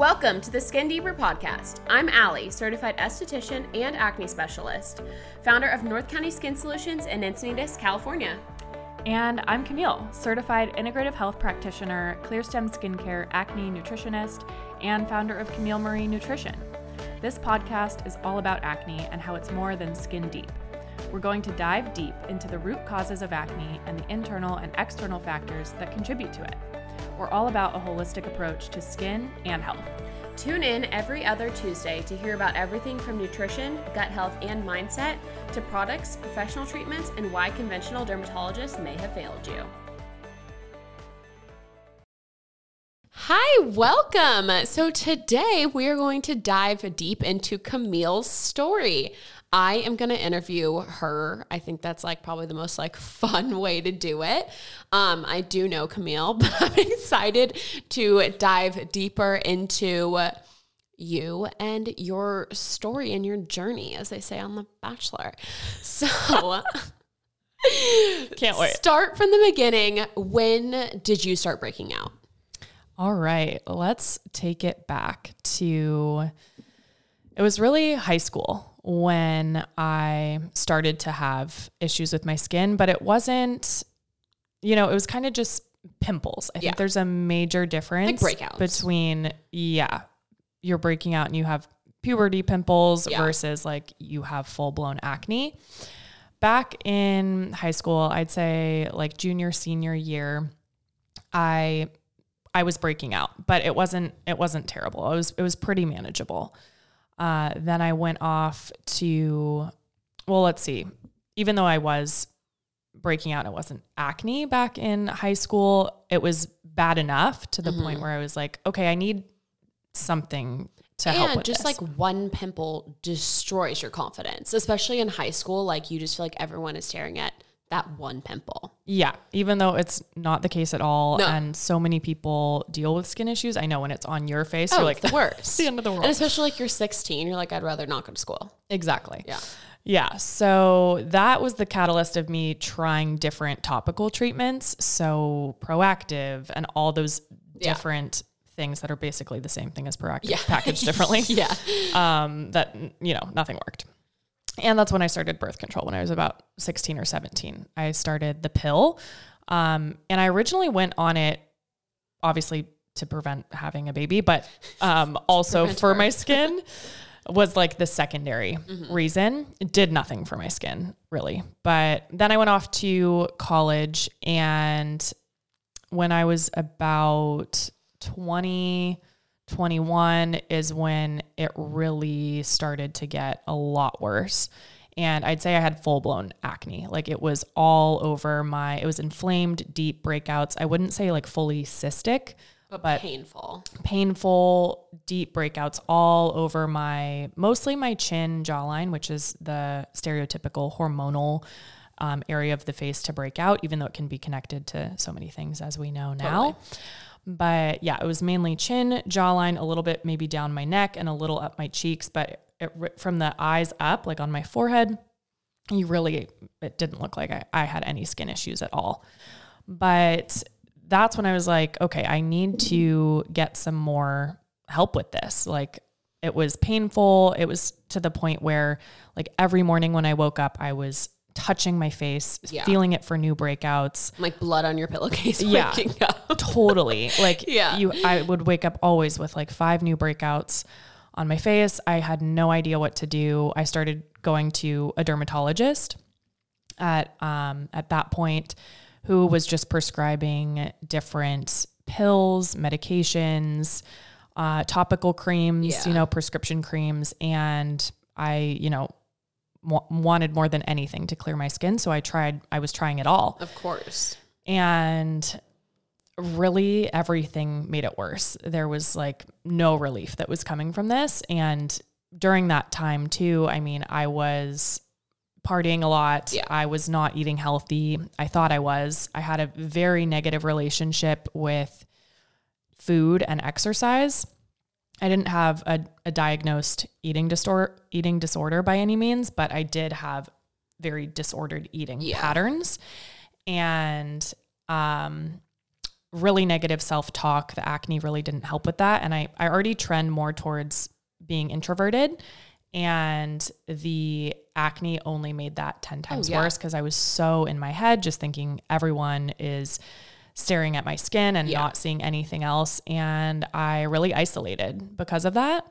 Welcome to the Skin Deeper podcast. I'm Allie, certified esthetician and acne specialist, founder of North County Skin Solutions in Encinitas, California. And I'm Camille, certified integrative health practitioner, ClearStem skincare acne nutritionist, and founder of Camille Marie Nutrition. This podcast is all about acne and how it's more than skin deep. We're going to dive deep into the root causes of acne and the internal and external factors that contribute to it. We're all about a holistic approach to skin and health. Tune in every other Tuesday to hear about everything from nutrition, gut health, and mindset to products, professional treatments, and why conventional dermatologists may have failed you. Hi, welcome. So, today we are going to dive deep into Camille's story. I am going to interview her. I think that's like probably the most like fun way to do it. Um, I do know Camille, but I'm excited to dive deeper into you and your story and your journey, as they say on The Bachelor. So, can't wait. Start from the beginning. When did you start breaking out? All right, let's take it back to it was really high school when I started to have issues with my skin, but it wasn't, you know, it was kind of just pimples. I Yeah. think there's a major difference Like breakouts. between, yeah, you're breaking out and you have puberty pimples Yeah. versus like you have full blown acne. Back in high school, I'd say like junior, senior year, I I was breaking out, but it wasn't it wasn't terrible. It was it was pretty manageable. Uh, then I went off to, well, let's see. Even though I was breaking out, it wasn't acne back in high school. It was bad enough to the Mm-hmm. point where I was like, okay, I need something to help and just this. like one pimple destroys your confidence, especially in high school. Like you just feel like everyone is staring at that one pimple. Yeah, even though it's not the case at all, No. and so many people deal with skin issues. I know when it's on your face, you're Oh, like the worst. the end of the world. And especially like you're 16, you're like, I'd rather not go to school. exactly. Yeah. Yeah. So that was the catalyst of me trying different topical treatments. So Proactiv and all those Yeah. different things that are basically the same thing as Proactiv Yeah. packaged differently. Yeah. Um, that, you know, nothing worked. And that's when I started birth control when I was about 16 or 17. I started the pill. Um, and I originally went on it, obviously to prevent having a baby, but um, also for my skin was like the secondary Mm-hmm. reason. It did nothing for my skin, really. But then I went off to college. And when I was about 20, 21 is when it really started to get a lot worse. And I'd say I had full blown acne. Like it was all over my, it was inflamed, deep breakouts. I wouldn't say like fully cystic, But, But- painful. painful, deep breakouts all over my, mostly my chin, jawline, which is the stereotypical hormonal um, area of the face to break out, even though it can be connected to so many things as we know now. But yeah, it was mainly chin, jawline, a little bit maybe down my neck and a little up my cheeks, but it, from the eyes up, like on my forehead, you really, it didn't look like I, I had any skin issues at all. But that's when I was like, okay, I need to get some more help with this. Like it was painful. It was to the point where like every morning when I woke up, I was touching my face, Yeah. feeling it for new breakouts. Like blood on your pillowcase Yeah. Totally. Like Yeah. you I would wake up always with like five new breakouts on my face. I had no idea what to do. I started going to a dermatologist at um at that point who was just prescribing different pills, medications, uh, topical creams, Yeah. you know, prescription creams. And I, you know, wa- wanted more than anything to clear my skin. So I tried, I was trying it all. Of course. And really everything made it worse. There was like no relief that was coming from this. And during that time, too, I mean, I was partying a lot. Yeah. I was not eating healthy. I thought I was. I had a very negative relationship with food and exercise. I didn't have a, a diagnosed eating disorder eating disorder by any means, but I did have very disordered eating Yeah. patterns. And um really negative self talk. The acne really didn't help with that. And I, I already trend more towards being introverted. And the acne only made that 10 times yeah. worse because I was so in my head, just thinking everyone is staring at my skin and Yeah. not seeing anything else. And I really isolated because of that.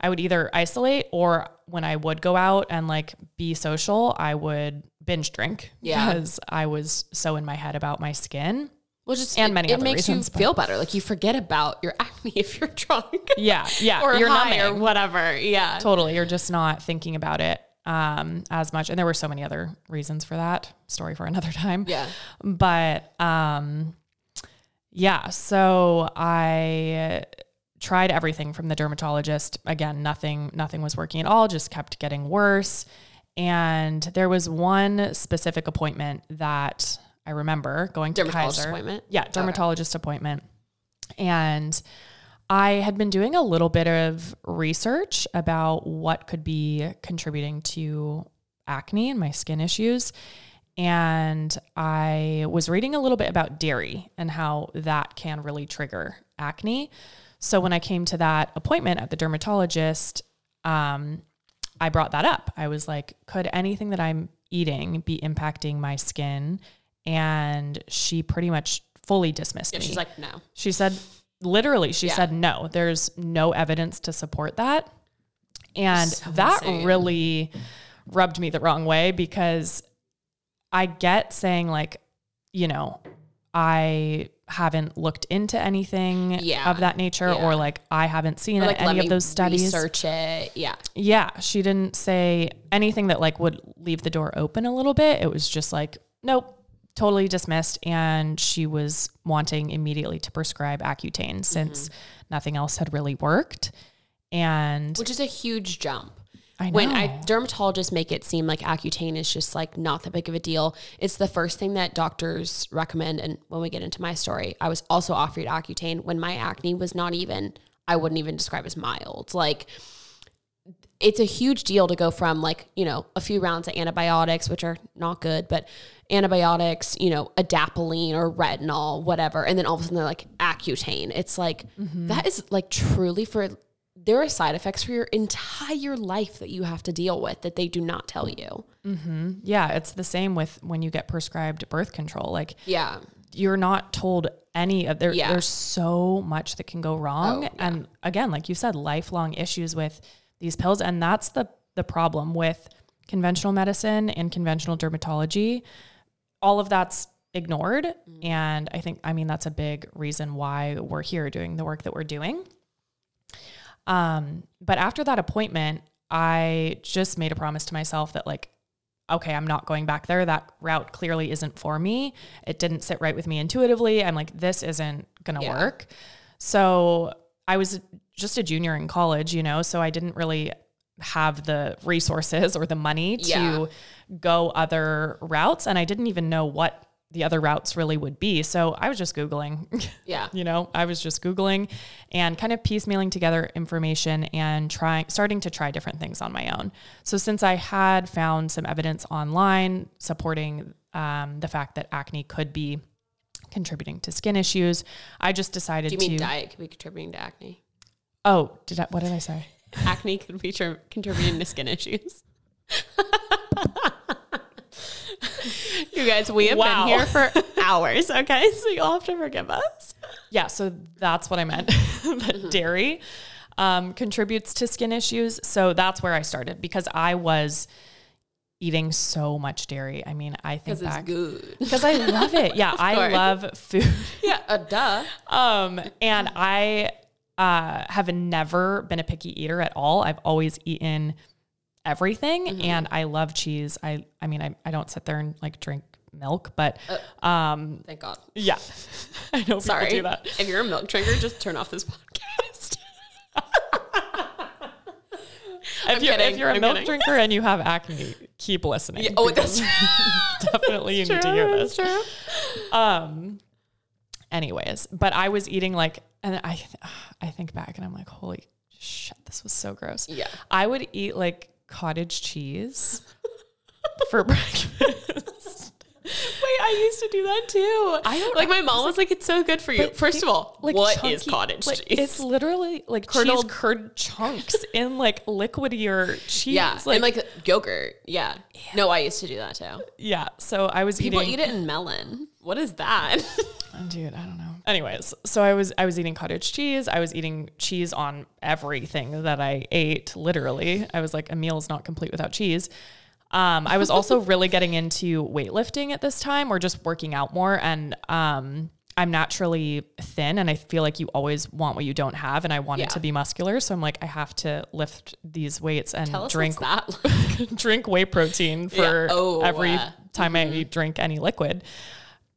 I would either isolate or when I would go out and like be social, I would binge drink Yeah. because I was so in my head about my skin. Well, just And it, many it makes reasons, you but- feel better. Like you forget about your acne if you're drunk. Yeah, yeah. or you're high or whatever. Yeah. Totally. You're just not thinking about it um, as much. And there were so many other reasons for that. Story for another time. Yeah. But um, yeah, so I tried everything from the dermatologist. Again, nothing nothing was working at all, just kept getting worse. And there was one specific appointment that I remember going to Dermatologist Kaiser. appointment? Yeah, dermatologist appointment. And I had been doing a little bit of research about what could be contributing to acne and my skin issues. And I was reading a little bit about dairy and how that can really trigger acne. So when I came to that appointment at the dermatologist, um, I brought that up. I was like, could anything that I'm eating be impacting my skin? And she pretty much fully dismissed Yeah. me. She's like, no. She said, literally, she Yeah. said, no, there's no evidence to support that. And So that insane. really rubbed me the wrong way because I get saying, like, you know, I haven't looked into anything Yeah. of that nature, Yeah. or like I haven't seen like, any of those studies. research it. Yeah. Yeah, she didn't say anything that like would leave the door open a little bit. It was just like, nope, totally dismissed. And she was wanting immediately to prescribe Accutane since Mm-hmm. nothing else had really worked. And Which is a huge jump. I know. When I dermatologists make it seem like Accutane is just like not that big of a deal, it's the first thing that doctors recommend. And when we get into my story, I was also offered Accutane when my acne was not even, I wouldn't even describe as mild. Like it's a huge deal to go from like, you know, a few rounds of antibiotics, which are not good, but antibiotics, you know, adapalene or retinol, whatever. And then all of a sudden they're like Accutane. It's like, mm-hmm. that is like truly for, there are side effects for your entire life that you have to deal with that they do not tell you. Mm-hmm. yeah, it's the same with when you get prescribed birth control. Like Yeah. you're not told any of there. Yeah. There's so much that can go wrong, Oh, yeah. and again, like you said, lifelong issues with these pills, and that's the the problem with conventional medicine and conventional dermatology. All of that's ignored, Mm-hmm. and I think I mean that's a big reason why we're here doing the work that we're doing. Um, but after that appointment, I just made a promise to myself that like okay, I'm not going back there. That route clearly isn't for me. It didn't sit right with me intuitively. I'm like, this isn't going to Yeah. work. So I was just a junior in college, you know, so I didn't really have the resources or the money to Yeah. go other routes. And I didn't even know what the other routes really would be. So I was just Googling. Yeah. you know, I was just Googling and kind of piecemealing together information and trying, starting to try different things on my own. So since I had found some evidence online supporting um, the fact that acne could be contributing to skin issues, I just decided Do you mean to. diet could be contributing to acne? Oh, did I, what did I say? acne can be tr- contributing to skin issues. you guys, we have Wow. been here for hours, okay? So you'll have to forgive us. Yeah, so that's what I meant. that dairy um, contributes to skin issues. So that's where I started because I was eating so much dairy. I mean, I think it's good. because I love it. Yeah, I love food. Yeah, uh, duh. Um, and I uh, have never been a picky eater at all. I've always eaten everything, Mm-hmm. and I love cheese. I, I mean, I, I don't sit there and like drink milk, but Uh, um, Thank God. yeah, I know Sorry. do that. If you're a milk drinker, just turn off this podcast. If you're, kidding. if you're a I'm milk kidding. drinker and you have acne, keep listening. Yeah, oh, that's definitely you need to hear That's this. true. Um, anyways, but I was eating like, and I, I think back and I'm like, holy shit, this was so gross. Yeah. I would eat like cottage cheese for breakfast. Wait, I used to do that too. I don't like my mom was like, "It's so good for you." First of all, like what is chunky- cottage like, cheese? It's literally like Curdled- cheese curd chunks in like liquidier cheese. yeah, and like yogurt. Yeah. No, I used to do that too. yeah. So I was People eating. eat it in melon. What is that? Dude, I don't know. Anyways, so I was I was eating cottage cheese. I was eating cheese on everything that I ate. Literally, I was like, a meal is not complete without cheese. Um, I was also really getting into weightlifting at this time, or just working out more. And um, I'm naturally thin, and I feel like you always want what you don't have, and I wanted Yeah. to be muscular. So I'm like, I have to lift these weights and Tell drink drink whey protein for Oh, every uh, time I drink any liquid.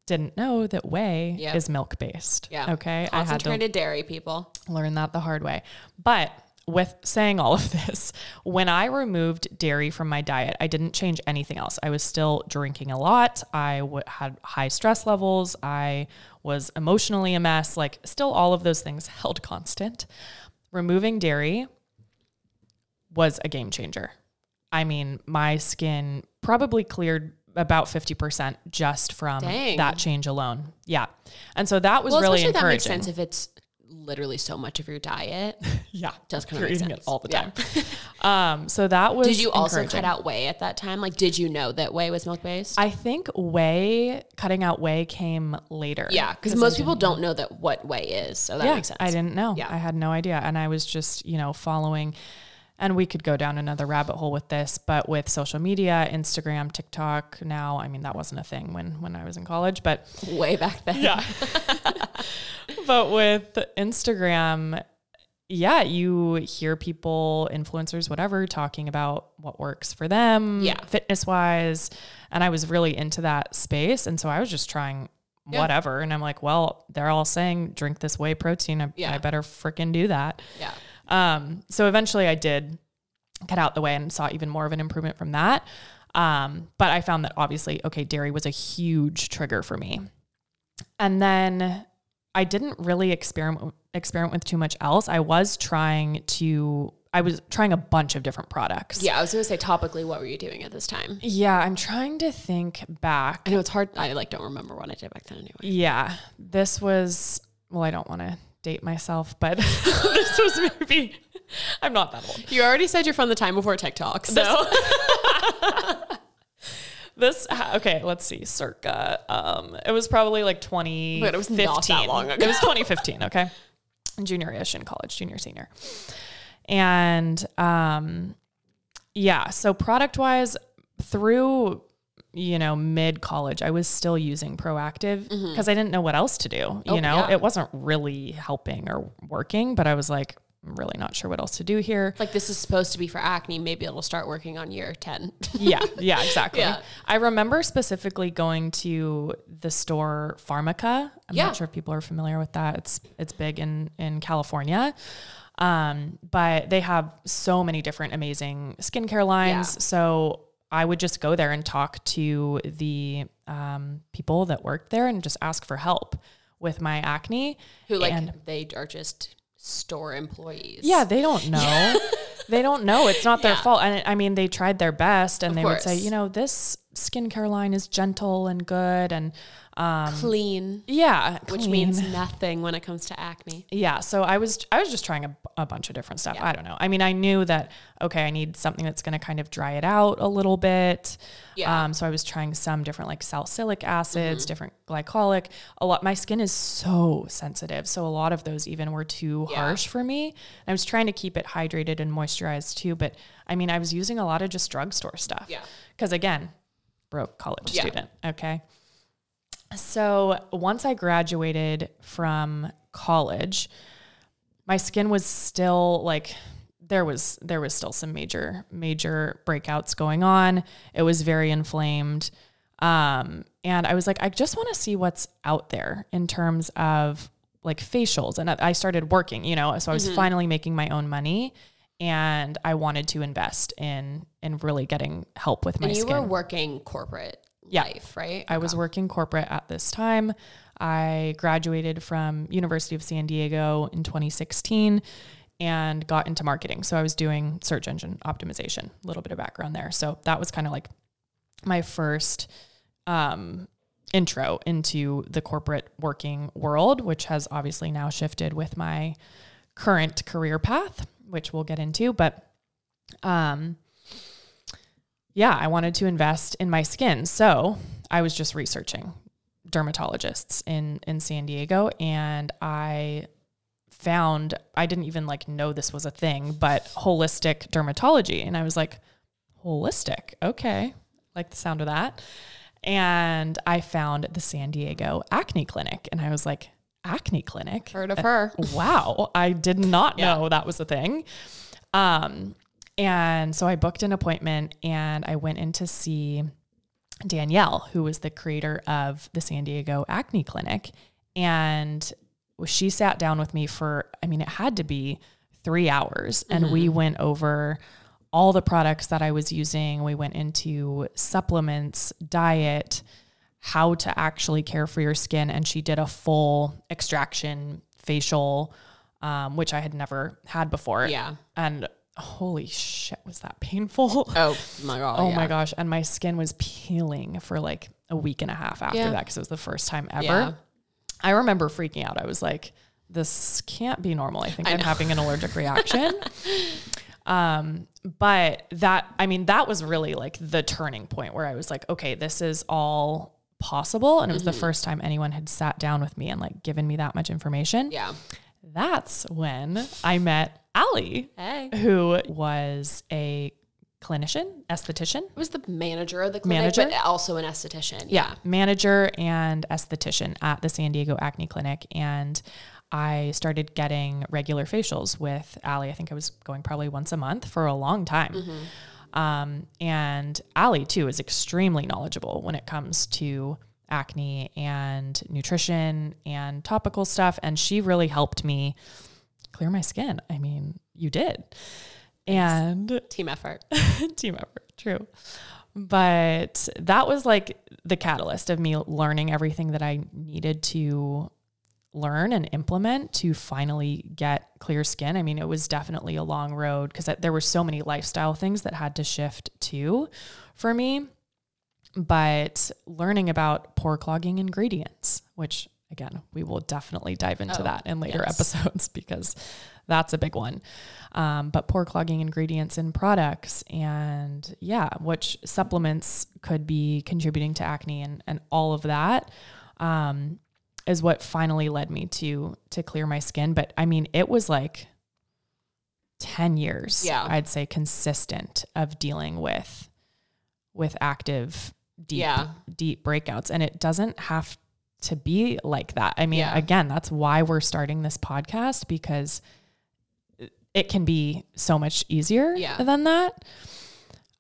Didn't know that whey Yep. is milk based. Yeah. Okay. I had to Concentrated dairy, people. learn that the hard way. But with saying all of this, when I removed dairy from my diet, I didn't change anything else. I was still drinking a lot. I w- had high stress levels. I was emotionally a mess. Like, still, all of those things held constant. Removing dairy was a game changer. I mean, my skin probably cleared about 50% just from Dang. that change alone. Yeah. And so that was Well, really especially that makes sense if it's literally so much of your diet. Yeah, Does kind you're of eating sense. it all the Yeah. time. um, so that was. Did you also cut out whey at that time? Like, did you know that whey was milk based? I think whey cutting out whey came later. Yeah, cuz most people don't know that what whey is, so that yeah, makes sense. I didn't know. Yeah. I had no idea, and I was just you know following. And we could go down another rabbit hole with this, but with social media, Instagram, TikTok. Now, I mean, that wasn't a thing when when I was in college, but Way back then. Yeah. but with Instagram, yeah, you hear people, influencers, whatever, talking about what works for them, Yeah. fitness wise. And I was really into that space. And so I was just trying Yeah. whatever. And I'm like, well, they're all saying drink this whey protein. I, Yeah. I better freaking do that. Yeah. Um, so eventually I did cut out the whey and saw even more of an improvement from that. Um, but I found that obviously, okay, dairy was a huge trigger for me. And then I didn't really experiment experiment with too much else. I was trying to I was trying a bunch of different products. Yeah, I was gonna say topically, what were you doing at this time? Yeah, I'm trying to think back. I know it's hard. I like don't remember what I did back then anyway. Yeah, this was, well, I don't want to date myself, but this was maybe, I'm not that old. You already said you're from the time before TikTok, so This, okay, let's see, circa, um, it was probably like 2015. But it was not that long ago. It was 2015, okay? Junior-ish in college, junior, senior. And, um, yeah, so product-wise, through you know, mid college, I was still using Proactiv because I didn't know what else to do. Mm-hmm. Oh, you know, yeah. it wasn't really helping or working, but I was like, I'm really not sure what else to do here. like this is supposed to be for acne. Maybe it'll start working on year ten. yeah, yeah, exactly. Yeah. I remember specifically going to the store Pharmaca. I'm Yeah. not sure if people are familiar with that. It's it's big in in California. Um, but they have so many different amazing skincare lines. So I would just go there and talk to the um, people that worked there and just ask for help with my acne. Who like And- they are just store employees. Yeah, they don't know. they don't know. It's not their Yeah. fault. And I mean, they tried their best and Of they would say, you know, this skincare line is gentle and good. And um, clean, yeah, which means nothing when it comes to acne. yeah. So I was, I was just trying a, a bunch of different stuff. Yeah. I don't know. I mean, I knew that, okay, I need something that's going to kind of dry it out a little bit. Yeah. Mm-hmm. Um, so I was trying some different like salicylic acids, different glycolic. A lot. My skin is so sensitive, so a lot of those even were too Yeah. harsh for me. I was trying to keep it hydrated and moisturized too. But I mean, I was using a lot of just drugstore stuff. Yeah. Because again, broke college Yeah. student. Okay. So once I graduated from college, my skin was still like there was there was still some major major breakouts going on. It was very inflamed. Um, and I was like, I just want to see what's out there in terms of like facials. And I started working, you know, so I was finally making my own money and I wanted to invest in in really getting help with my And you skin. were working corporate Yeah. life, right? I was working corporate at this time. I graduated from University of San Diego in 2016 and got into marketing. So I was doing search engine optimization, a little bit of background there. So that was kind of like my first um, intro into the corporate working world, which has obviously now shifted with my current career path, which we'll get into. But um, yeah, I wanted to invest in my skin. So I was just researching dermatologists in in San Diego and I found I didn't even like know this was a thing, but holistic dermatology and I was like holistic. Okay. Like the sound of that. And I found the San Diego Acne Clinic and I was like Acne Clinic. Heard of her. Wow, I did not Yeah. know that was a thing. Um and so I booked an appointment and I went in to see Danielle, who was the creator of the San Diego Acne Clinic. And she sat down with me for, I mean, it had to be three hours. And we went over all the products that I was using. We went into supplements, diet, how to actually care for your skin. And she did a full extraction facial, um, which I had never had before. Yeah. And holy shit, was that painful? Oh my god. Oh yeah. my gosh. And my skin was peeling for like a week and a half after Yeah. that because it was the first time ever. Yeah. I remember freaking out. I was like, this can't be normal. I think I am having an allergic reaction. um, but that, I mean, that was really like the turning point where I was like, okay, this is all possible. And it was the first time anyone had sat down with me and like given me that much information. Yeah. That's when I met Allie, Hey. who was a clinician, esthetician. I was the manager of the clinic, Manager? but also an esthetician. yeah, manager and esthetician at the San Diego Acne Clinic. And I started getting regular facials with Allie. I think I was going probably once a month for a long time. Um, and Allie, too, is extremely knowledgeable when it comes to acne and nutrition and topical stuff. And she really helped me clear my skin. I mean, you did. And Team effort. team effort, true. But that was like the catalyst of me learning everything that I needed to learn and implement to finally get clear skin. I mean, it was definitely a long road because there were so many lifestyle things that had to shift too for me. But learning about pore clogging ingredients, which again, we will definitely dive into Oh, that in later yes. episodes because that's a big one. Um, but pore clogging ingredients in products and yeah, which supplements could be contributing to acne and, and all of that um, is what finally led me to to clear my skin. But I mean, it was like 10 years, Yeah. I'd say consistent of dealing with with active deep Yeah. deep breakouts. And it doesn't have to be like that. I mean, Yeah. again, that's why we're starting this podcast because it can be so much easier Yeah. than that.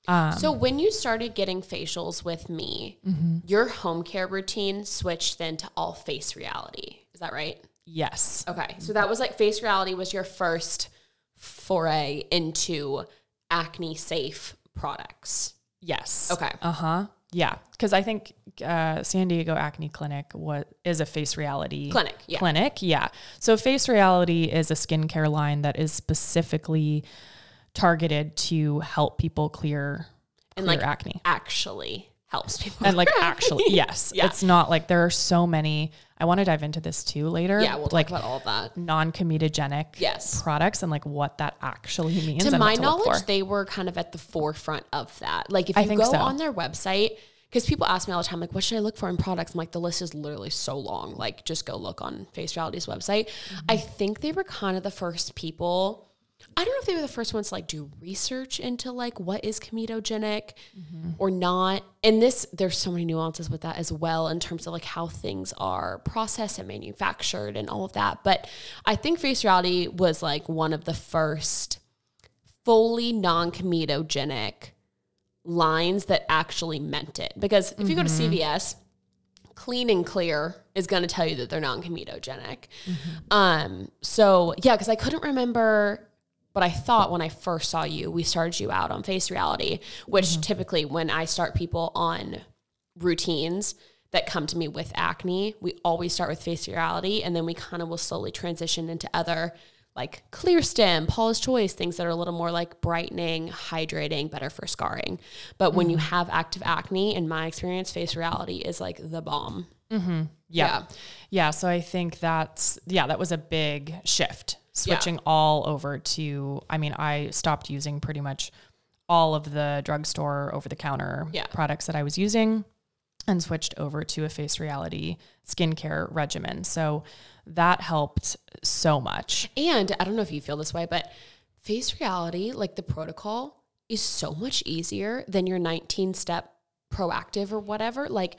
Um, So when you started getting facials with me, Mm-hmm. your home care routine switched then to all face reality. Is that right? yes. Okay. So that was like face reality was your first foray into acne safe products. Yes. Okay. Uh huh. Yeah, because I think uh, San Diego Acne Clinic was is a face reality Clinic, yeah. Clinic, yeah. So face reality is a skincare line that is specifically targeted to help people clear And, clear like, acne. Actually helps people. And like actually, yes, Yeah. it's not like there are so many. I want to dive into this too later. yeah, we'll like talk about all of that. non-comedogenic Yes. products and like what that actually means. to my to knowledge, they were kind of at the forefront of that. Like if you go so. on their website, because people ask me all the time, like, what should I look for in products? I'm like, the list is literally so long. Like, just go look on Face Reality's website. Mm-hmm. I think they were kind of the first people. I don't know if they were the first ones to like do research into like what is comedogenic Mm-hmm. or not. And this, there's so many nuances with that as well in terms of like how things are processed and manufactured and all of that. But I think Face Reality was like one of the first fully non-comedogenic lines that actually meant it. Because if you go to CVS, clean and clear is going to tell you that they're non-comedogenic. Um, so yeah, because I couldn't remember but I thought when I first saw you, we started you out on face reality, which mm-hmm. typically when I start people on routines that come to me with acne, we always start with face reality and then we kind of will slowly transition into other like Clear Stem, Paula's Choice, things that are a little more like brightening, hydrating, better for scarring. But when you mm-hmm. have active acne, in my experience, Face Reality is like the bomb. Mm-hmm. Yeah. Yeah. yeah. So I think that's, yeah, that was a big shift switching all over to, I mean, I stopped using pretty much all of the drugstore over the counter Yeah. products that I was using and switched over to a face reality skincare regimen. So that helped so much. And I don't know if you feel this way, but Face Reality, like the protocol, is so much easier than your 19 step Proactiv or whatever. Like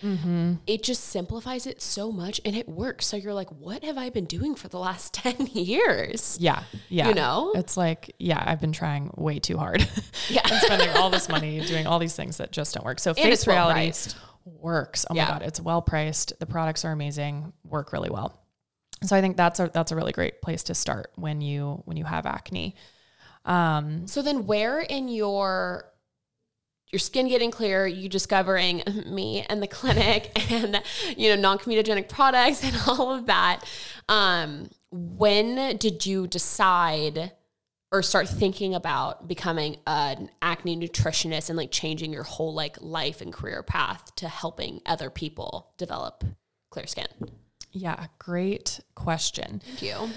it just simplifies it so much and it works. So you're like, what have I been doing for the last 10 years? Yeah. Yeah. You know? it's like, yeah, I've been trying way too hard. Yeah. and spending all this money doing all these things that just don't work. So face it's well reality works. Oh Yeah. my god, it's well priced. The products are amazing, work really well. So I think that's a that's a really great place to start when you when you have acne. Um, So then where in your your skin getting clear, you discovering me and the clinic and you know non-comedogenic products and all of that. Um, when did you decide or start thinking about becoming an acne nutritionist and like changing your whole like life and career path to helping other people develop clear skin? yeah, great question. Thank you.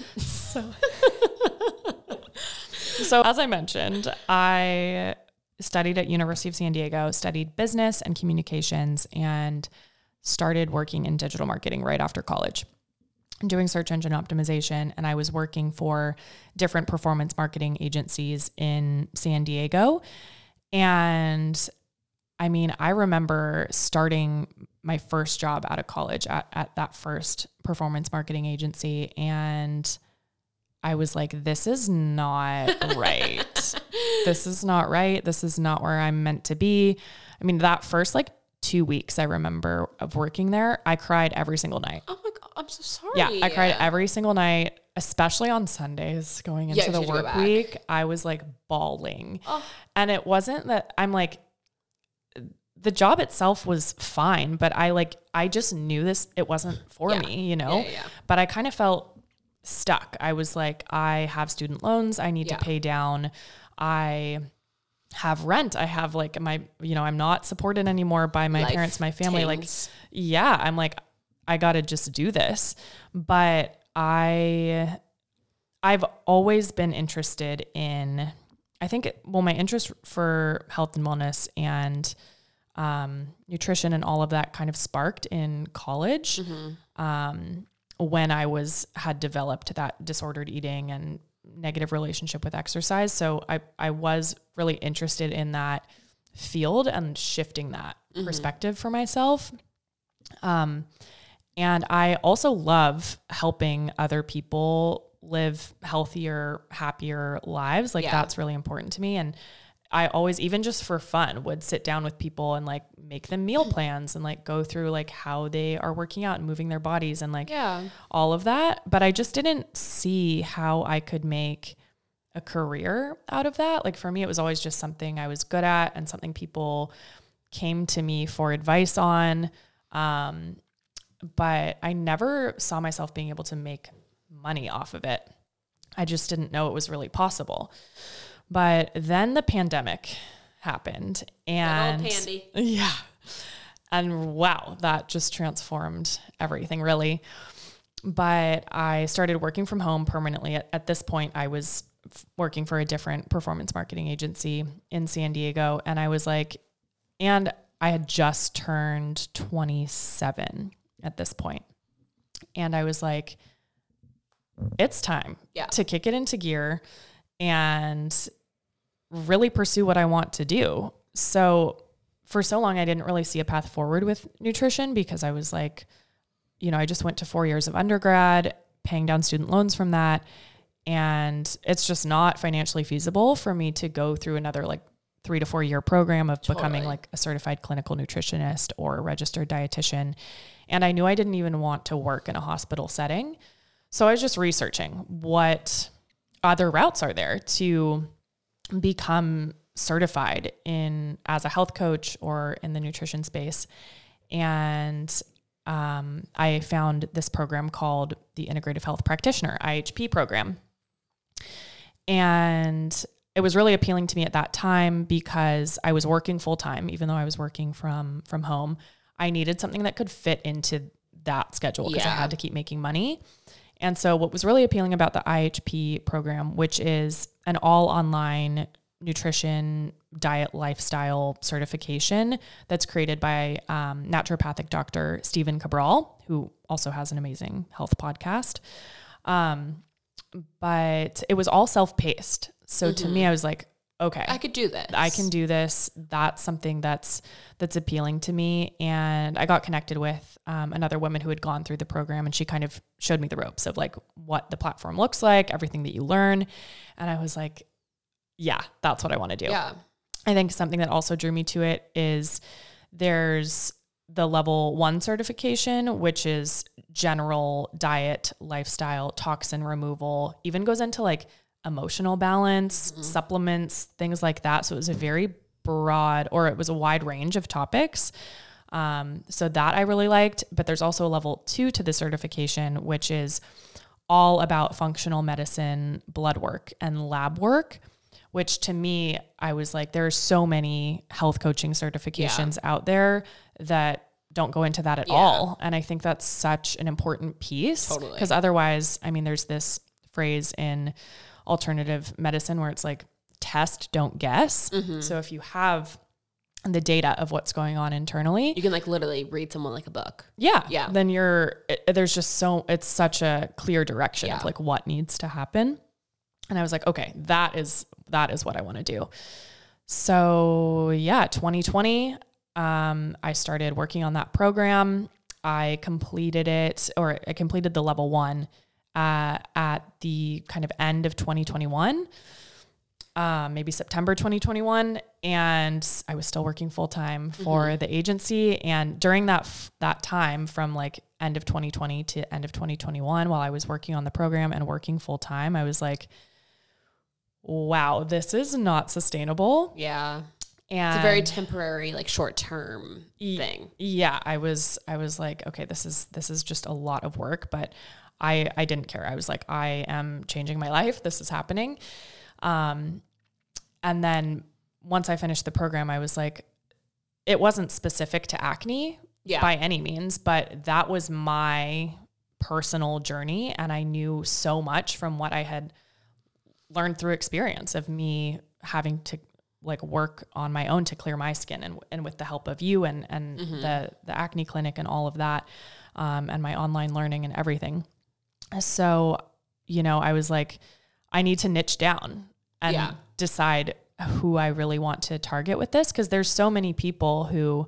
So as I mentioned, I studied at University of San Diego, studied business and communications and started working in digital marketing right after college. Doing search engine optimization and I was working for different performance marketing agencies in San Diego. And I mean, I remember starting my first job out of college at, at that first performance marketing agency and I was like, this is not right. This is not right. This is not where I'm meant to be. I mean, that first like two weeks I remember of working there, I cried every single night. Oh my god, I'm so sorry. Yeah, I cried every single night, especially on Sundays going into Yeah, the you had to go work week. I was like bawling. Oh. And it wasn't that I'm like, the job itself was fine, but I like, I just knew this, it wasn't for Yeah. me, you know? Yeah. But I kind of felt stuck. I was like, I have student loans I need to pay down. I have rent. I have like my, you know, I'm not supported anymore by my Life parents, my family. Like, yeah, I'm like, I got to just do this. But I, I've always been interested in, I think, it, well, my interest for health and wellness and um, nutrition and all of that kind of sparked in college um, when I was had developed that disordered eating and negative relationship with exercise. So I I was really interested in that field and shifting that perspective for myself. Um, and I also love helping other people live healthier, happier lives. Like Yeah. that's really important to me. And I always, even just for fun, would sit down with people and like make them meal plans and like go through like how they are working out and moving their bodies and like Yeah. all of that. But I just didn't see how I could make a career out of that. Like for me, it was always just something I was good at and something people came to me for advice on. Um, but I never saw myself being able to make money off of it. I just didn't know it was really possible. But then the pandemic happened and yeah. And wow, that just transformed everything really. But I started working from home permanently. At, at this point, I was f- working for a different performance marketing agency in San Diego. And I was like, and I had just turned 27 at this point. And I was like, it's time Yeah. to kick it into gear and really pursue what I want to do. So for so long, I didn't really see a path forward with nutrition because I was like, you know, I just went to four years of undergrad, paying down student loans from that. And it's just not financially feasible for me to go through another like three to four year program of becoming like a certified clinical nutritionist or a registered dietitian. And I knew I didn't even want to work in a hospital setting. So I was just researching what other routes are there to become certified in as a health coach or in the nutrition space. And um, I found this program called the Integrative Health Practitioner IHP program. and it was really appealing to me at that time because I was working full time, even though I was working from from home. I needed something that could fit into that schedule because I had to keep making money. And so, what was really appealing about the IHP program, which is an all online nutrition, diet, lifestyle certification that's created by um, naturopathic doctor Stephen Cabral, who also has an amazing health podcast. Um, but it was all self paced. So, to me, I was like, okay, I could do this. I can do this. That's something that's that's appealing to me. And I got connected with um, another woman who had gone through the program, and she kind of showed me the ropes of like what the platform looks like, everything that you learn. And I was like, yeah, that's what I want to do. Yeah. I think something that also drew me to it is there's the level one certification, which is general diet, lifestyle, toxin removal, even goes into like emotional balance, supplements, things like that. So it was a very broad, or it was a wide range of topics. Um, so that I really liked. But there's also a level two to the certification, which is all about functional medicine, blood work, and lab work. Which to me, I was like, there are so many health coaching certifications out there that don't go into that at Yeah. all. And I think that's such an important piece. Totally. Because otherwise, I mean, there's this phrase in alternative medicine where it's like, test, don't guess. Mm-hmm. So if you have the data of what's going on internally, You can like literally read someone like a book. yeah. Yeah. Then you're, it, there's just so, it's such a clear direction Yeah. of like what needs to happen. And I was like, okay, that is, that is what I want to do. So yeah, 2020, um, I started working on that program. I completed it, or I completed the level one uh, at the kind of end of 2021 um, maybe September 2021, and I was still working full time for the agency. And during that f- that time, from like end of 2020 to end of 2021, while I was working on the program and working full time, I was like, "Wow, this is not sustainable." Yeah. And It's a very temporary, like short term thing. yeah, I was I was like, okay, this is this is just a lot of work, but I I didn't care. I was like, I am changing my life. This is happening. Um and then once I finished the program, I was like it wasn't specific to acne Yeah. by any means, but that was my personal journey and I knew so much from what I had learned through experience of me having to like work on my own to clear my skin and, and with the help of you and, and the, the acne clinic and all of that um, and my online learning and everything. So, you know, I was like, I need to niche down and Yeah. decide who I really want to target with this. Cause there's so many people who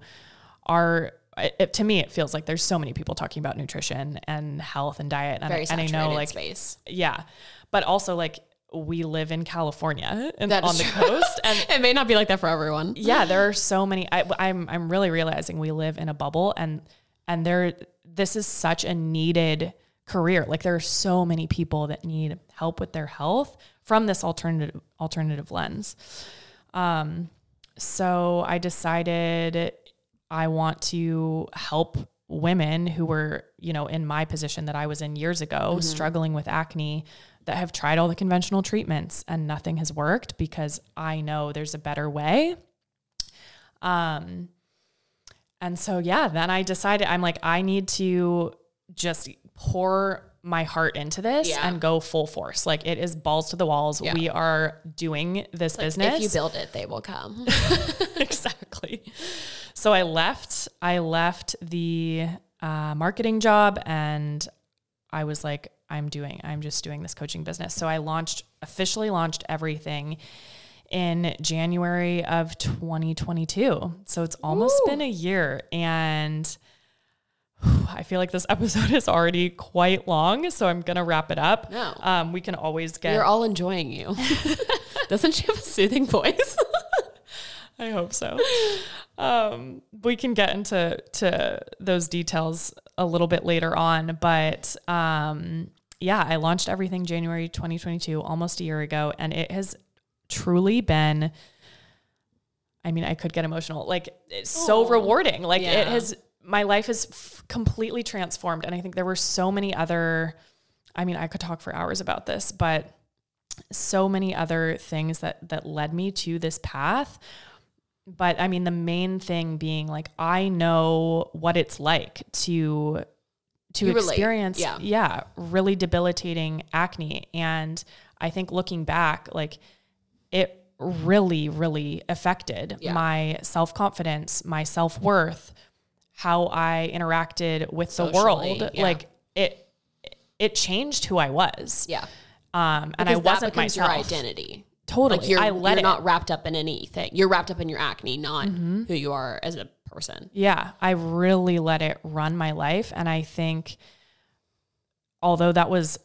are, it, to me, it feels like there's so many people talking about nutrition and health and diet. And, Very I, and I know like, space. yeah, but also like we live in California and on the true. coast, and It may not be like that for everyone. yeah, there are so many. I, I'm I'm really realizing we live in a bubble, and and there this is such a needed career. Like there are so many people that need help with their health from this alternative alternative lens. Um, so I decided I want to help women who were, you know, in my position that I was in years ago, struggling with acne that have tried all the conventional treatments and nothing has worked because I know there's a better way. Um and so yeah, then I decided I'm like I need to just pour my heart into this Yeah. and go full force. Like it is balls to the walls. Yeah. We are doing this business If you build it, they will come. exactly. So I left. I left the uh, marketing job, and I was like, I'm doing. I'm just doing this coaching business. So I launched officially launched everything in January of 2022. So it's almost Ooh. been a year, and. I feel like this episode is already quite long, so I'm gonna wrap it up. No. Um, we can always get We're all enjoying you. Doesn't she have a soothing voice? I hope so. Um, we can get into to those details a little bit later on, but um, yeah, I launched everything January 2022, almost a year ago, and it has truly been. I mean, I could get emotional. Like it's so rewarding. Like it has. My life is f- completely transformed, and I think there were so many other. I mean, I could talk for hours about this, but so many other things that that led me to this path but i mean the main thing being like i know what it's like to to You experience yeah. yeah really debilitating acne and i think looking back like it really really affected Yeah. my self-confidence my self-worth how i interacted with the world yeah. like it it changed who i was Yeah. um and i Because wasn't myself your identity. totally Like you're, i let you're it not wrapped up in anything. You're wrapped up in your acne, not who you are as a person. Yeah, I really let it run my life. And I think, although that was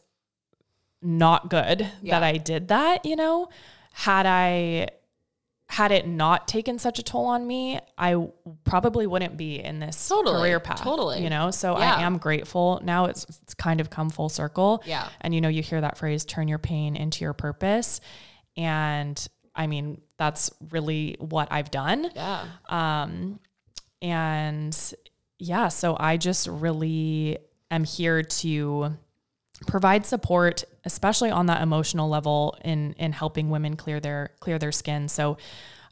not good Yeah. that I did that, you know, had I had it not taken such a toll on me, I probably wouldn't be in this Totally, career path. totally. You know, so Yeah. I am grateful. Now it's, it's kind of come full circle. Yeah. And you know, you hear that phrase, turn your pain into your purpose. And I mean, that's really what I've done. Yeah. Um, and yeah, so I just really am here to provide support, especially on that emotional level in in helping women clear their clear their skin. So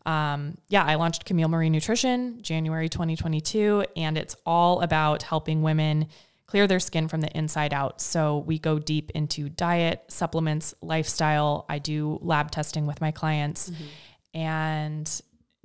um, yeah, I launched Camille Marie Nutrition January 2022, and it's all about helping women clear their skin from the inside out. So we go deep into diet, supplements, lifestyle. I do lab testing with my clients, and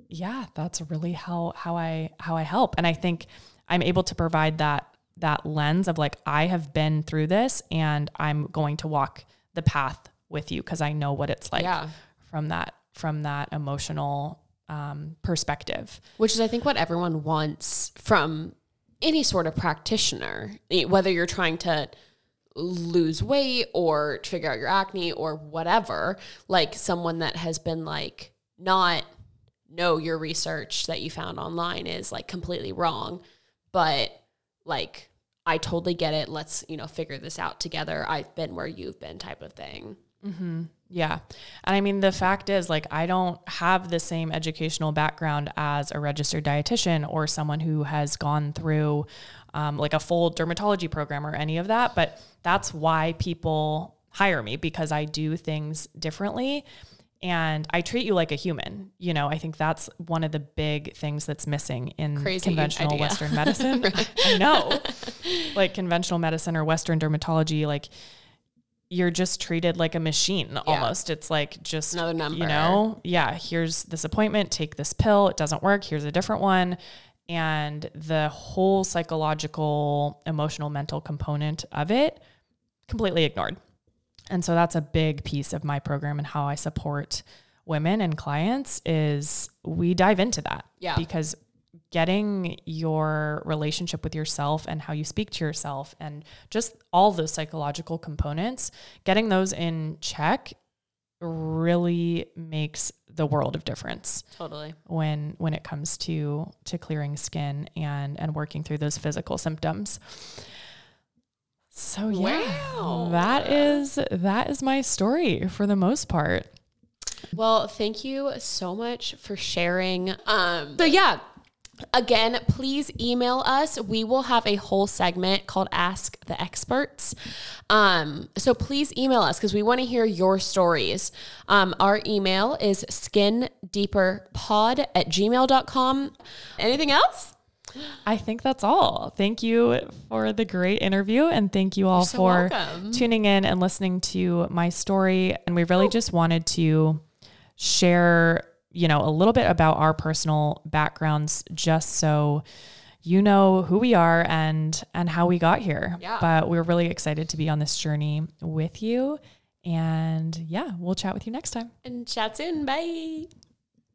yeah, that's really how how I how I help. And I think I'm able to provide that that lens of like I have been through this and I'm going to walk the path with you because I know what it's like Yeah. from that from that emotional um, perspective. Which is, I think, what everyone wants from any sort of practitioner, whether you're trying to lose weight or figure out your acne or whatever. Like someone that has been like, not know your research that you found online is like completely wrong, but like, I totally get it. Let's, you know, figure this out together. I've been where you've been type of thing. Yeah. And I mean, the fact is, like, I don't have the same educational background as a registered dietitian or someone who has gone through um, like a full dermatology program or any of that. But that's why people hire me because I do things differently and I treat you like a human. You know, I think that's one of the big things that's missing in Crazy conventional idea. Western medicine. I know. Like conventional medicine or Western dermatology, like you're just treated like a machine almost. It's like just Another number. You know, yeah, here's this appointment, take this pill, it doesn't work, here's a different one. And the whole psychological, emotional, mental component of it completely ignored. And so that's a big piece of my program and how I support women and clients is we dive into that. Yeah. Because getting your relationship with yourself and how you speak to yourself and just all those psychological components, getting those in check really makes the world of difference Totally. when when it comes to to clearing skin and and working through those physical symptoms. So yeah, Wow. that is that is my story for the most part. Well, thank you so much for sharing. Um, so yeah, again, please email us. We will have a whole segment called Ask the Experts. Um, so please email us because we want to hear your stories. Um, our email is skindeeperpod at gmail.com. Anything else? I think that's all. Thank you for the great interview and thank you all so for welcome. tuning in and listening to my story. And we really oh. just wanted to share, you know, a little bit about our personal backgrounds just so you know who we are and and how we got here. Yeah. But we're really excited to be on this journey with you. And yeah, we'll chat with you next time. And chat soon. Bye.